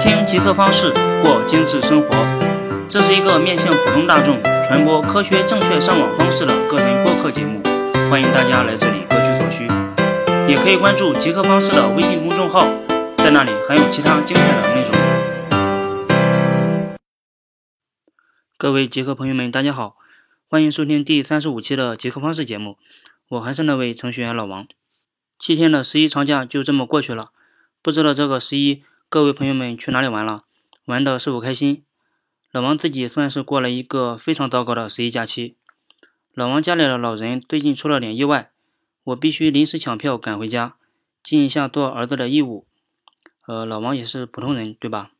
听极客方式过精致生活，这是一个面向普通大众传播科学正确上网方式的个人播客节目，欢迎大家来这里各取所需。也可以关注极客方式的微信公众号，在那里还有其他精彩的内容。各位极客朋友们，大家好，欢迎收听第三十五期的极客方式节目，我还是那位程序员老王。七天的十一长假就这么过去了，不知道这个十一各位朋友们去哪里玩了，玩的是否开心？老王自己算是过了一个非常糟糕的十一假期。老王家里的老人最近出了点意外，我必须临时抢票赶回家，尽一下做儿子的义务。呃，老王也是普通人，对吧？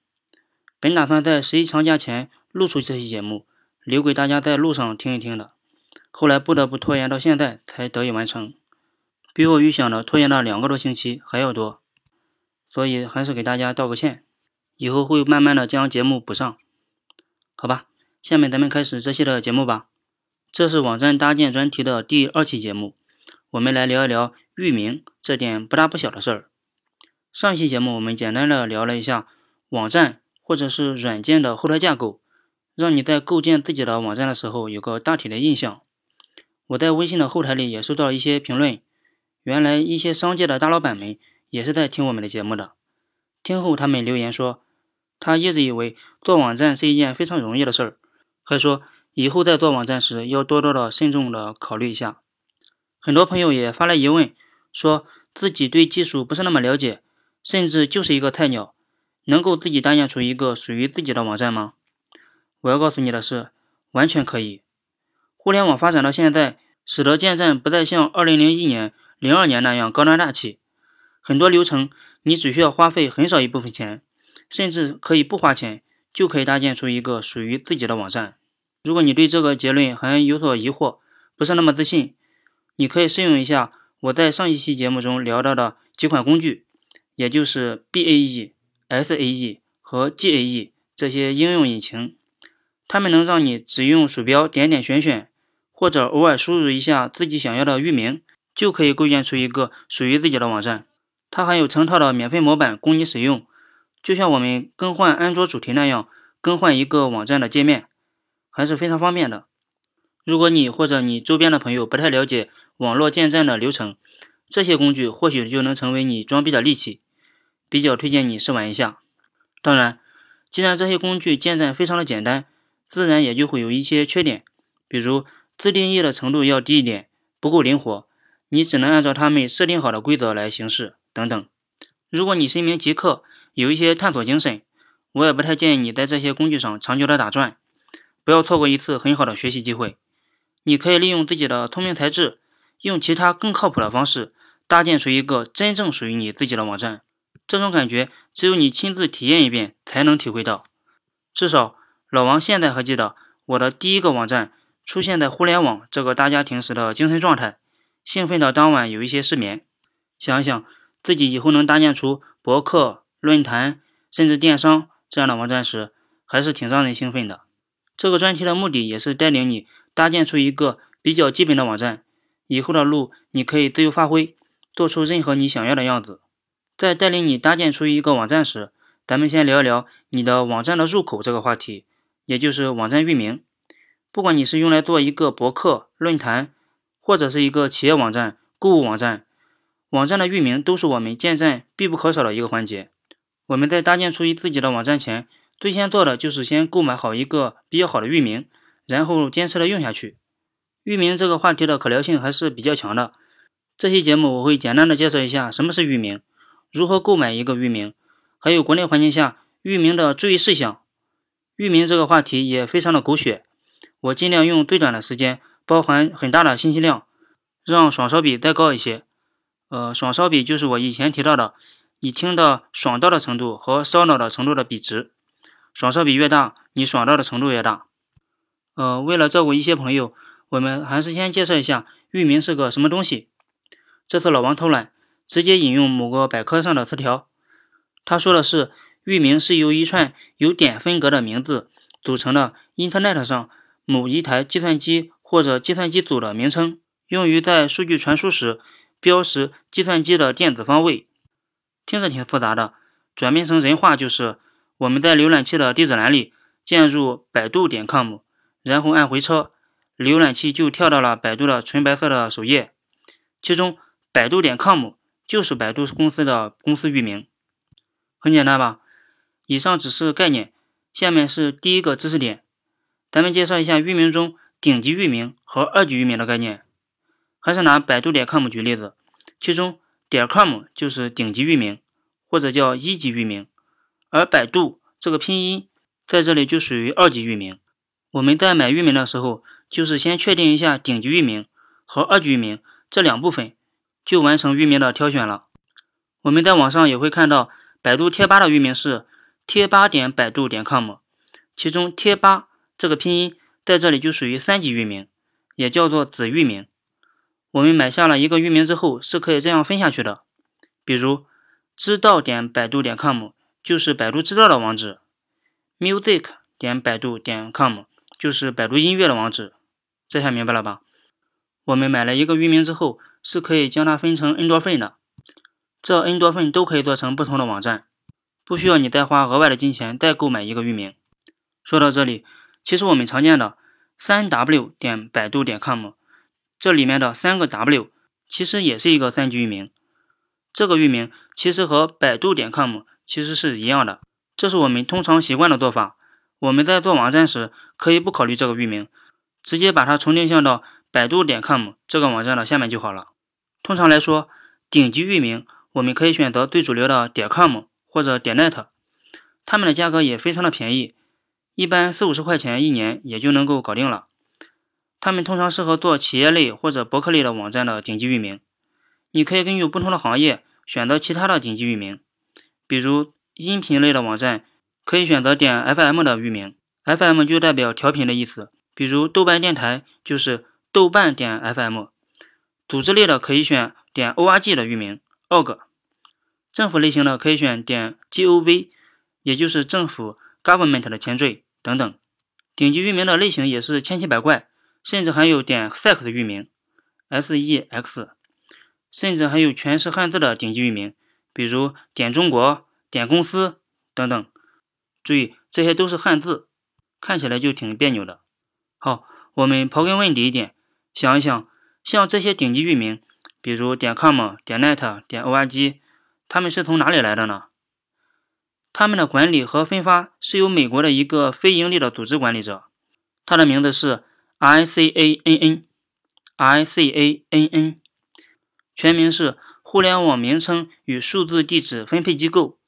本打算在十一长假前录出这期节目，留给大家在路上听一听的，后来不得不拖延到现在才得以完成。比我预想的拖延了两个多星期还要多，所以还是给大家道个歉，以后会慢慢的将节目补上，好吧？下面咱们开始这期的节目吧。这是网站搭建专题的第二期节目，我们来聊一聊域名这点不大不小的事儿。上一期节目我们简单的聊了一下网站或者是软件的后台架构，让你在构建自己的网站的时候有个大体的印象。我在微信的后台里也收到了一些评论。原来一些商界的大老板们也是在听我们的节目的。听后，他们留言说，他一直以为做网站是一件非常容易的事儿，还说以后在做网站时要多多的慎重的考虑一下。很多朋友也发来疑问，说自己对技术不是那么了解，甚至就是一个菜鸟，能够自己搭建出一个属于自己的网站吗？我要告诉你的是，完全可以。互联网发展到现在，使得建站不再像二零零一年。零二年那样高端大气，很多流程你只需要花费很少一部分钱，甚至可以不花钱就可以搭建出一个属于自己的网站。如果你对这个结论还有所疑惑，不是那么自信，你可以试用一下我在上一期节目中聊到的几款工具，也就是 B A E、S A E 和 G A E 这些应用引擎，它们能让你只用鼠标点点选选，或者偶尔输入一下自己想要的域名。就可以构建出一个属于自己的网站，它还有成套的免费模板供你使用，就像我们更换安卓主题那样更换一个网站的界面，还是非常方便的。如果你或者你周边的朋友不太了解网络建站的流程，这些工具或许就能成为你装逼的利器，比较推荐你试玩一下。当然，既然这些工具建站非常的简单，自然也就会有一些缺点，比如自定义的程度要低一点，不够灵活。你只能按照他们设定好的规则来行事，等等。如果你是一名极客，有一些探索精神，我也不太建议你在这些工具上长久的打转，不要错过一次很好的学习机会。你可以利用自己的聪明才智，用其他更靠谱的方式搭建出一个真正属于你自己的网站。这种感觉只有你亲自体验一遍才能体会到。至少老王现在还记得我的第一个网站出现在互联网这个大家庭时的精神状态。兴奋到当晚有一些失眠，想一想自己以后能搭建出博客、论坛，甚至电商这样的网站时，还是挺让人兴奋的。这个专题的目的也是带领你搭建出一个比较基本的网站，以后的路你可以自由发挥，做出任何你想要的样子。在带领你搭建出一个网站时，咱们先聊一聊你的网站的入口这个话题，也就是网站域名。不管你是用来做一个博客、论坛，或者是一个企业网站、购物网站，网站的域名都是我们建站必不可少的一个环节。我们在搭建出一自己的网站前，最先做的就是先购买好一个比较好的域名，然后坚持的用下去。域名这个话题的可聊性还是比较强的。这期节目我会简单的介绍一下什么是域名，如何购买一个域名，还有国内环境下域名的注意事项。域名这个话题也非常的狗血，我尽量用最短的时间。包含很大的信息量，让爽烧比再高一些。呃，爽烧比就是我以前提到的，你听的爽到的程度和烧脑的程度的比值。爽烧比越大，你爽到的程度越大。呃，为了照顾一些朋友，我们还是先介绍一下域名是个什么东西。这次老王偷懒，直接引用某个百科上的词条。他说的是，域名是由一串由点分隔的名字组成的 Internet 上某一台计算机。或者计算机组的名称，用于在数据传输时标识计算机的电子方位。听着挺复杂的，转变成人话就是：我们在浏览器的地址栏里键入百度点 com，然后按回车，浏览器就跳到了百度的纯白色的首页。其中，百度点 com 就是百度公司的公司域名。很简单吧？以上只是概念，下面是第一个知识点，咱们介绍一下域名中顶级域名和二级域名的概念。还是拿百度点 com 举例子，其中点 com 就是顶级域名，或者叫一级域名，而百度这个拼音在这里就属于二级域名。我们在买域名的时候，就是先确定一下顶级域名和二级域名这两部分，就完成域名的挑选了。我们在网上也会看到，百度贴吧的域名是贴吧点百度点 com，其中贴吧这个拼音在这里就属于三级域名，也叫做子域名。我们买下了一个域名之后，是可以这样分下去的。比如，知道点百度点 com 就是百度知道的网址，music 点百度点 com 就是百度音乐的网址。这下明白了吧？我们买了一个域名之后，是可以将它分成 n 多份的，这 n 多份都可以做成不同的网站，不需要你再花额外的金钱再购买一个域名。说到这里，其实我们常见的三 w 点百度点 com。这里面的三个 W 其实也是一个三级域名，这个域名其实和百度点 com 其实是一样的，这是我们通常习惯的做法。我们在做网站时可以不考虑这个域名，直接把它重定向到百度点 com 这个网站的下面就好了。通常来说，顶级域名我们可以选择最主流的点 com 或者点 net，它们的价格也非常的便宜，一般四五十块钱一年也就能够搞定了。他们通常适合做企业类或者博客类的网站的顶级域名。你可以根据不同的行业选择其他的顶级域名，比如音频类的网站可以选择点 FM 的域名，FM 就代表调频的意思。比如豆瓣电台就是豆瓣点 FM。组织类的可以选点 org 的域名，org。政府类型的可以选点 gov，也就是政府 government 的前缀等等。顶级域名的类型也是千奇百怪。甚至还有点 sex 域名，sex，甚至还有全是汉字的顶级域名，比如点中国、点公司等等。注意，这些都是汉字，看起来就挺别扭的。好，我们刨根问底一点，想一想，像这些顶级域名，比如点 com、点 net、点 org，他们是从哪里来的呢？他们的管理和分发是由美国的一个非盈利的组织管理者，他的名字是。I C A N N，I C A N N，全名是互联网名称与数字地址分配机构。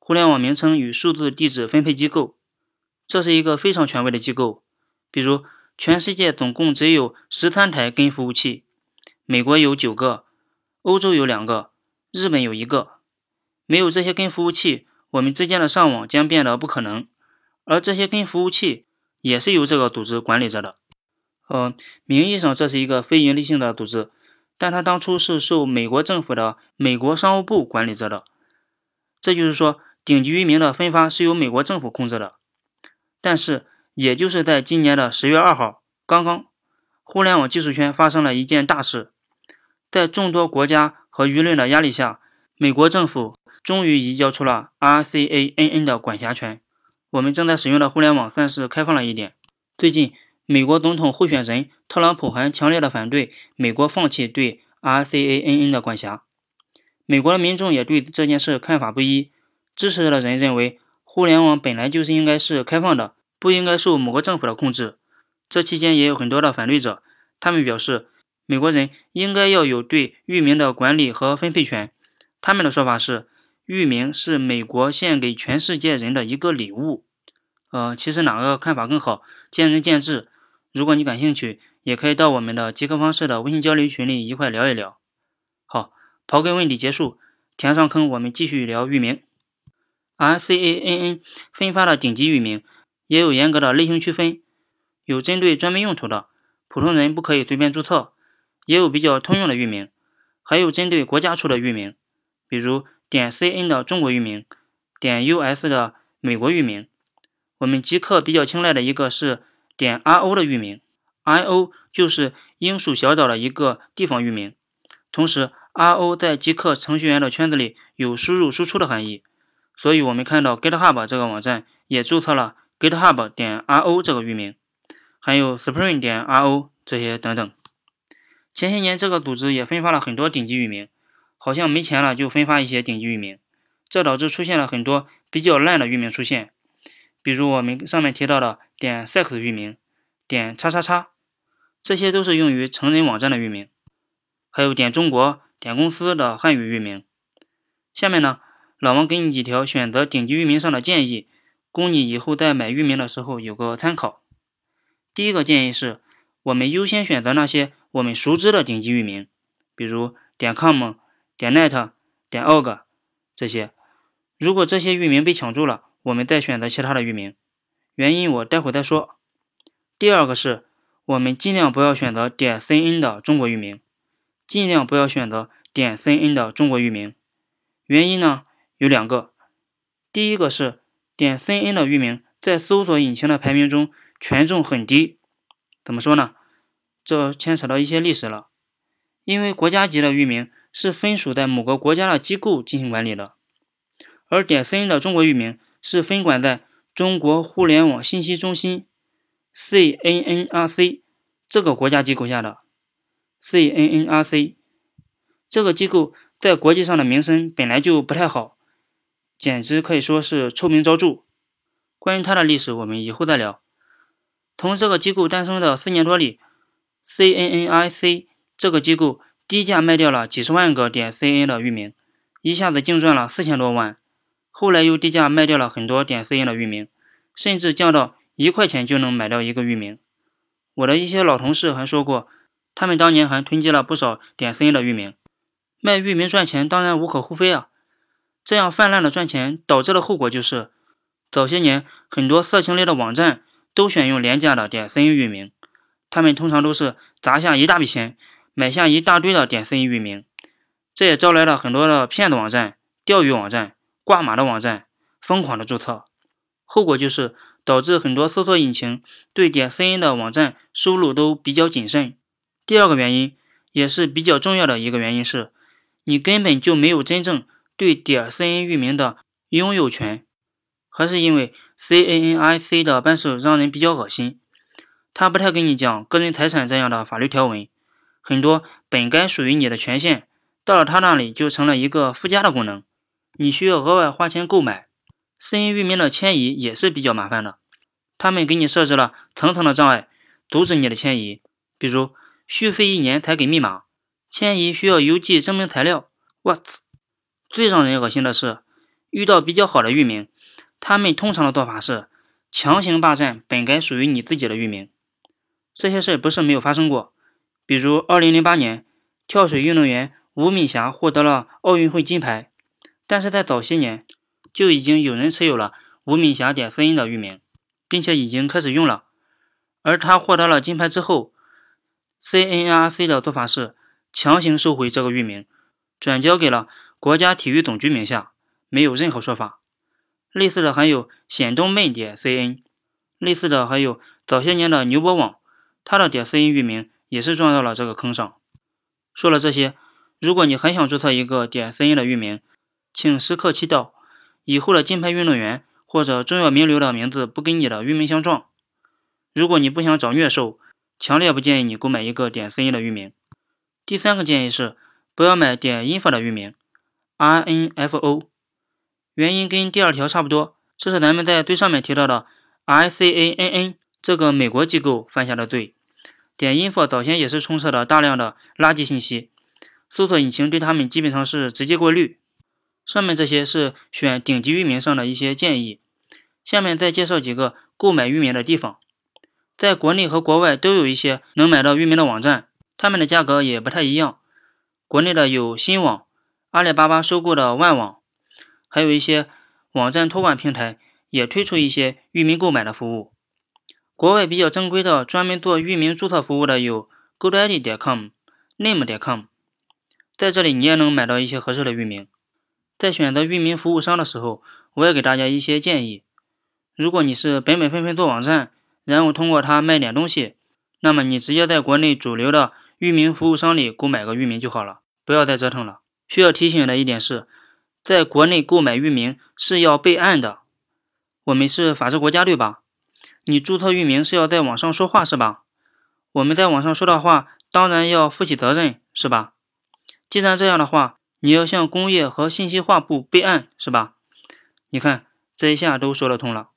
互联网名称与数字地址分配机构，这是一个非常权威的机构。比如，全世界总共只有十三台根服务器，美国有九个，欧洲有两个，日本有一个。没有这些根服务器，我们之间的上网将变得不可能。而这些根服务器也是由这个组织管理着的。呃，名义上这是一个非营利性的组织，但它当初是受美国政府的美国商务部管理着的。这就是说，顶级域名的分发是由美国政府控制的。但是，也就是在今年的十月二号，刚刚，互联网技术圈发生了一件大事，在众多国家和舆论的压力下，美国政府终于移交出了 RCANN 的管辖权。我们正在使用的互联网算是开放了一点。最近。美国总统候选人特朗普还强烈的反对美国放弃对 RCANN 的管辖。美国的民众也对这件事看法不一。支持的人认为，互联网本来就是应该是开放的，不应该受某个政府的控制。这期间也有很多的反对者，他们表示，美国人应该要有对域名的管理和分配权。他们的说法是，域名是美国献给全世界人的一个礼物。呃，其实哪个看法更好，见仁见智。如果你感兴趣，也可以到我们的极客方式的微信交流群里一块聊一聊。好，刨根问底结束，填上坑，我们继续聊域名。RCANN 分发的顶级域名也有严格的类型区分，有针对专门用途的，普通人不可以随便注册；也有比较通用的域名，还有针对国家出的域名，比如点 CN 的中国域名，点 US 的美国域名。我们极客比较青睐的一个是。点 R O 的域名，io 就是英属小岛的一个地方域名。同时 R O 在极客程序员的圈子里有输入输出的含义，所以我们看到 GitHub 这个网站也注册了 GitHub 点 ro 这个域名，还有 Spring 点 ro 这些等等。前些年这个组织也分发了很多顶级域名，好像没钱了就分发一些顶级域名，这导致出现了很多比较烂的域名出现，比如我们上面提到的点 sex 域名、点叉叉叉，这些都是用于成人网站的域名，还有点中国、点公司的汉语域名。下面呢，老王给你几条选择顶级域名上的建议，供你以后在买域名的时候有个参考。第一个建议是，我们优先选择那些我们熟知的顶级域名，比如点 com、点 net、点 org 这些。如果这些域名被抢注了，我们再选择其他的域名。原因我待会再说。第二个是，我们尽量不要选择点 cn 的中国域名，尽量不要选择点 cn 的中国域名。原因呢有两个，第一个是点 cn 的域名在搜索引擎的排名中权重很低，怎么说呢？这牵扯到一些历史了。因为国家级的域名是分属在某个国家的机构进行管理的，而点 cn 的中国域名是分管在中国互联网信息中心 （CNNRC） 这个国家机构下的 CNNRC 这个机构。在国际上的名声本来就不太好，简直可以说是臭名昭著。关于它的历史，我们以后再聊。从这个机构诞生的四年多里，CNNIC 这个机构低价卖掉了几十万个点 CN 的域名，一下子净赚了四千多万。后来又低价卖掉了很多点 CN 的域名，甚至降到一块钱就能买到一个域名。我的一些老同事还说过，他们当年还囤积了不少点 CN 的域名。卖域名赚钱当然无可厚非啊，这样泛滥的赚钱导致的后果就是，早些年很多色情类的网站都选用廉价的点 cn 域名，他们通常都是砸下一大笔钱买下一大堆的点 cn 域名，这也招来了很多的骗子网站、钓鱼网站、挂码的网站疯狂的注册，后果就是导致很多搜索引擎对点 cn 的网站收录都比较谨慎。第二个原因也是比较重要的一个原因是。你根本就没有真正对点 cn 域名的拥有权，还是因为 CNNIC 的办事让人比较恶心，他不太跟你讲个人财产这样的法律条文，很多本该属于你的权限，到了他那里就成了一个附加的功能，你需要额外花钱购买。cn 域名的迁移也是比较麻烦的，他们给你设置了层层的障碍，阻止你的迁移，比如续费一年才给密码。迁移需要邮寄证明材料。What？最让人恶心的是，遇到比较好的域名，他们通常的做法是强行霸占本该属于你自己的域名。这些事不是没有发生过，比如2008年，跳水运动员吴敏霞获得了奥运会金牌，但是在早些年就已经有人持有了吴敏霞点 cn 的域名，并且已经开始用了。而他获得了金牌之后，CNRC 的做法是。强行收回这个域名，转交给了国家体育总局名下，没有任何说法。类似的还有显东妹点 cn，类似的还有早些年的牛博网，它的点 cn 域名也是撞到了这个坑上。说了这些，如果你很想注册一个点 cn 的域名，请时刻祈祷以后的金牌运动员或者重要名流的名字不跟你的域名相撞。如果你不想找虐受，强烈不建议你购买一个点 cn 的域名。第三个建议是，不要买点 info 的域名，info。原因跟第二条差不多，这是咱们在最上面提到的 ICANN 这个美国机构犯下的罪。点 info 早先也是充斥了大量的垃圾信息，搜索引擎对他们基本上是直接过滤。上面这些是选顶级域名上的一些建议，下面再介绍几个购买域名的地方。在国内和国外都有一些能买到域名的网站。他们的价格也不太一样，国内的有新网，阿里巴巴收购的万网，还有一些网站托管平台也推出一些域名购买的服务。国外比较正规的专门做域名注册服务的有 GoDaddy.com、Name.com，在这里你也能买到一些合适的域名。在选择域名服务商的时候，我也给大家一些建议：如果你是本本分分做网站，然后通过它卖点东西，那么你直接在国内主流的域名服务商里购买个域名就好了，不要再折腾了。需要提醒的一点是，在国内购买域名是要备案的。我们是法治国家，对吧？你注册域名是要在网上说话，是吧？我们在网上说的话，当然要负起责任，是吧？既然这样的话，你要向工业和信息化部备案，是吧？你看，这一下都说得通了。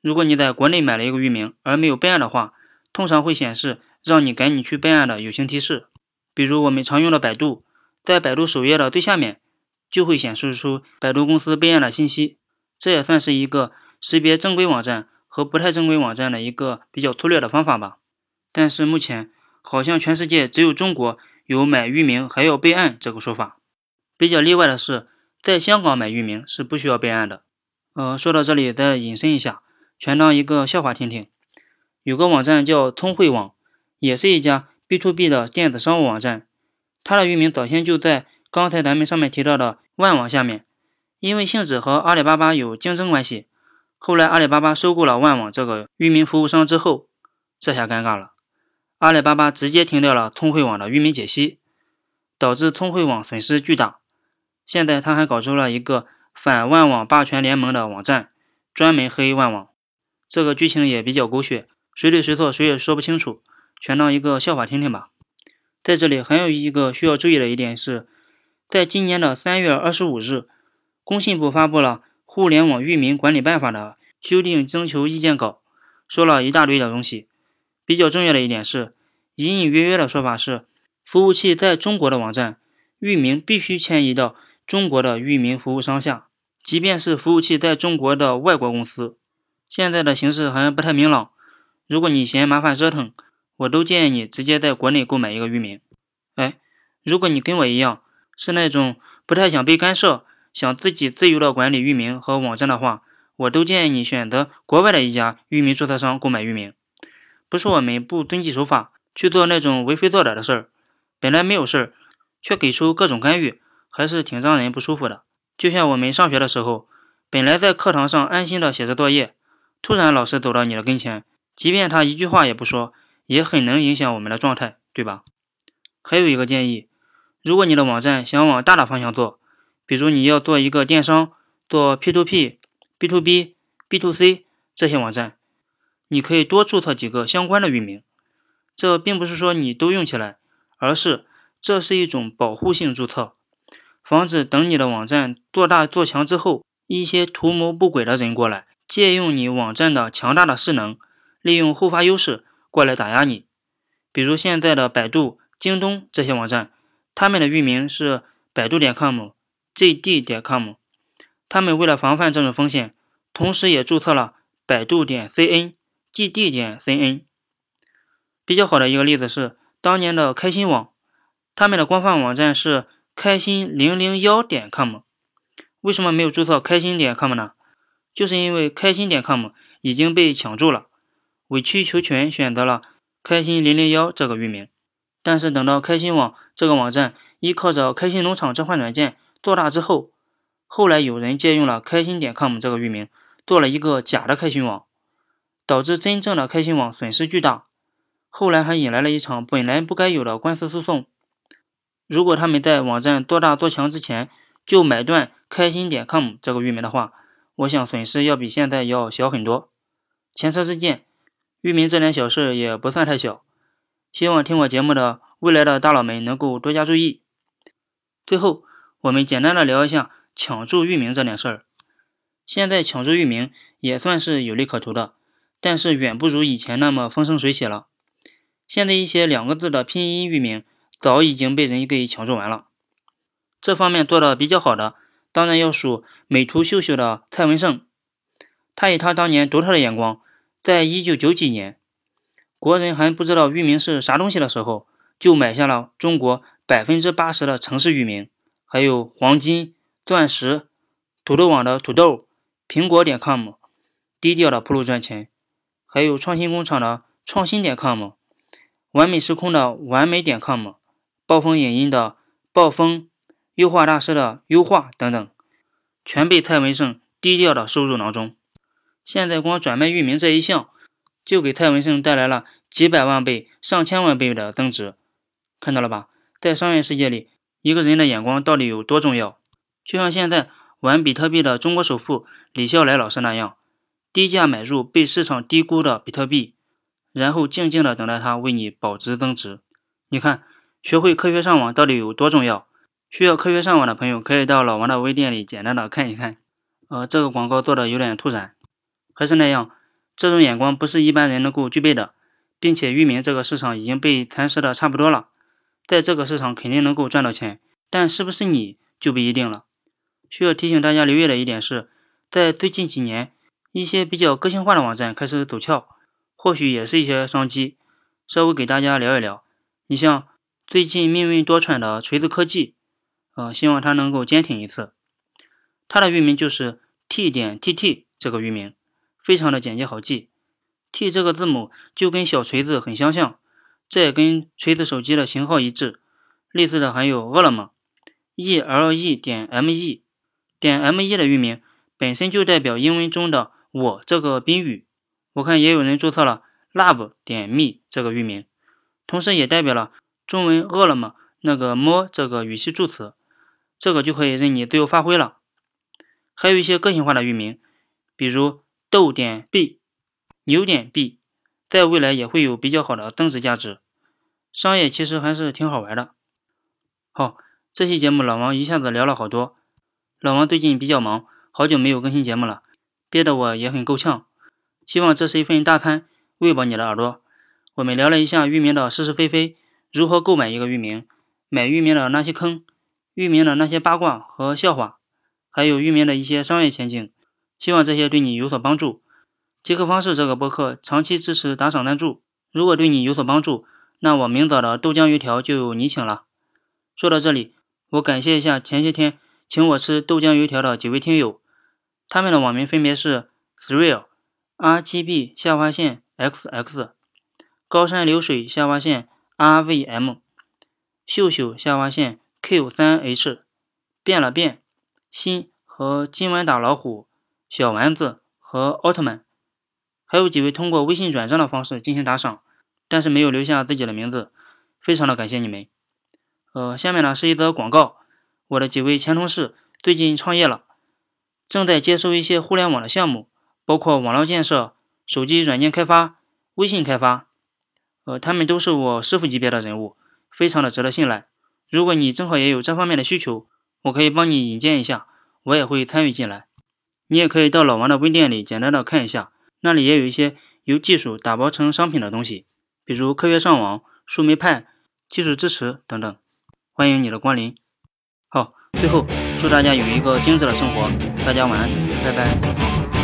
如果你在国内买了一个域名而没有备案的话，通常会显示让你赶紧去备案的友情提示。比如我们常用的百度，在百度首页的最下面就会显示出百度公司备案的信息。这也算是一个识别正规网站和不太正规网站的一个比较粗略的方法吧。但是目前好像全世界只有中国有买域名还要备案这个说法。比较例外的是，在香港买域名是不需要备案的。呃，说到这里再引申一下，全当一个笑话听听。有个网站叫通惠网，也是一家 B to B 的电子商务网站。它的域名早先就在刚才咱们上面提到的万网下面，因为性质和阿里巴巴有竞争关系。后来阿里巴巴收购了万网这个域名服务商之后，这下尴尬了。阿里巴巴直接停掉了通惠网的域名解析，导致通惠网损失巨大。现在他还搞出了一个反万网霸权联盟的网站，专门黑万网。这个剧情也比较狗血，谁对谁错谁也说不清楚，全当一个笑话听听吧。在这里还有一个需要注意的一点是，在今年的三月二十五日，工信部发布了《互联网域名管理办法》的修订征求意见稿，说了一大堆的东西。比较重要的一点是，隐隐约约的说法是，服务器在中国的网站域名必须迁移到中国的域名服务商下，即便是服务器在中国的外国公司。现在的形势还不太明朗，如果你嫌麻烦折腾，我都建议你直接在国内购买一个域名。哎，如果你跟我一样是那种不太想被干涉、想自己自由的管理域名和网站的话，我都建议你选择国外的一家域名注册商购买域名。不是我们不遵纪守法，去做那种为非作歹的事儿，本来没有事儿，却给出各种干预，还是挺让人不舒服的。就像我们上学的时候，本来在课堂上安心的写着作业，突然老师走到你的跟前，即便他一句话也不说，也很能影响我们的状态，对吧？还有一个建议，如果你的网站想往大的方向做，比如你要做一个电商，做 P to P、B to B、B to C 这些网站。你可以多注册几个相关的域名，这并不是说你都用起来，而是这是一种保护性注册，防止等你的网站做大做强之后，一些图谋不轨的人过来，借用你网站的强大的势能，利用后发优势过来打压你。比如现在的百度、京东这些网站，他们的域名是百度点 com、jd 点 com，他们为了防范这种风险，同时也注册了百度点 cn。gd 点 cn 比较好的一个例子是当年的开心网，他们的官方网站是开心零零幺点 com。为什么没有注册开心点 com 呢？就是因为开心点 com 已经被抢注了，委曲求全选择了开心零零幺这个域名。但是等到开心网这个网站依靠着开心农场这款软件做大之后，后来有人借用了开心点 com 这个域名，做了一个假的开心网。导致真正的开心网损失巨大，后来还引来了一场本来不该有的官司诉讼。如果他们在网站做大做强之前就买断开心点 com 这个域名的话，我想损失要比现在要小很多。前车之鉴，域名这点小事也不算太小。希望听我节目的未来的大佬们能够多加注意。最后，我们简单的聊一下抢注域名这点事儿。现在抢注域名也算是有利可图的。但是远不如以前那么风生水起了。现在一些两个字的拼音域名早已经被人给抢注完了。这方面做的比较好的，当然要数美图秀秀的蔡文胜。他以他当年独特的眼光，在一九九几年，国人还不知道域名是啥东西的时候，就买下了中国百分之八十的城市域名，还有黄金、钻石、土豆网的土豆、苹果点 com，低调的铺路赚钱。还有创新工厂的创新点 com，完美时空的完美点 com，暴风影音的暴风，优化大师的优化等等，全被蔡文胜低调的收入囊中。现在光转卖域名这一项，就给蔡文胜带来了几百万倍、上千万倍的增值。看到了吧？在商业世界里，一个人的眼光到底有多重要？就像现在玩比特币的中国首富李笑来老师那样，低价买入被市场低估的比特币，然后静静的等待它为你保值增值。你看，学会科学上网到底有多重要？需要科学上网的朋友可以到老王的微店里简单的看一看。呃，这个广告做的有点突然，还是那样，这种眼光不是一般人能够具备的，并且域名这个市场已经被蚕食的差不多了，在这个市场肯定能够赚到钱，但是不是你就不一定了。需要提醒大家留意的一点是，在最近几年，一些比较个性化的网站开始走俏，或许也是一些商机，稍微给大家聊一聊。你像最近命运多舛的锤子科技，呃，希望它能够坚挺一次。它的域名就是 t 点 tt 这个域名，非常的简洁好记。t 这个字母就跟小锤子很相像，这也跟锤子手机的型号一致。类似的还有饿了么，ele 点 me 点 me 的域名本身就代表英文中的我这个宾语。我看也有人注册了 love 点 me 这个域名。同时也代表了中文饿了么那个么这个语气助词，这个就可以任你自由发挥了。还有一些个性化的域名，比如豆点 b、牛点 b，在未来也会有比较好的增值价值。商业其实还是挺好玩的。好，这期节目老王一下子聊了好多。老王最近比较忙，好久没有更新节目了，憋得我也很够呛。希望这是一份大餐，喂饱你的耳朵。我们聊了一下域名的是是非非，如何购买一个域名，买域名的那些坑，域名的那些八卦和笑话，还有域名的一些商业前景。希望这些对你有所帮助。杰克方式这个播客长期支持打赏赞助，如果对你有所帮助，那我明早的豆浆油条就有你请了。说到这里，我感谢一下前些天请我吃豆浆油条的几位听友，他们的网名分别是 Thrill、RGB 下划线 XX。高山流水下划线 RVM，秀秀下划线 Q3H，变了变，心和今晚打老虎，小丸子和奥特曼，还有几位通过微信转账的方式进行打赏，但是没有留下自己的名字，非常的感谢你们。呃，下面呢是一则广告，我的几位前同事最近创业了，正在接收一些互联网的项目，包括网络建设、手机软件开发、微信开发。呃，他们都是我师傅级别的人物，非常的值得信赖。如果你正好也有这方面的需求，我可以帮你引荐一下，我也会参与进来。你也可以到老王的微店里简单的看一下，那里也有一些由技术打包成商品的东西，比如科学上网、树莓派、技术支持等等。欢迎你的光临。好，最后祝大家有一个精致的生活，大家晚安，拜拜。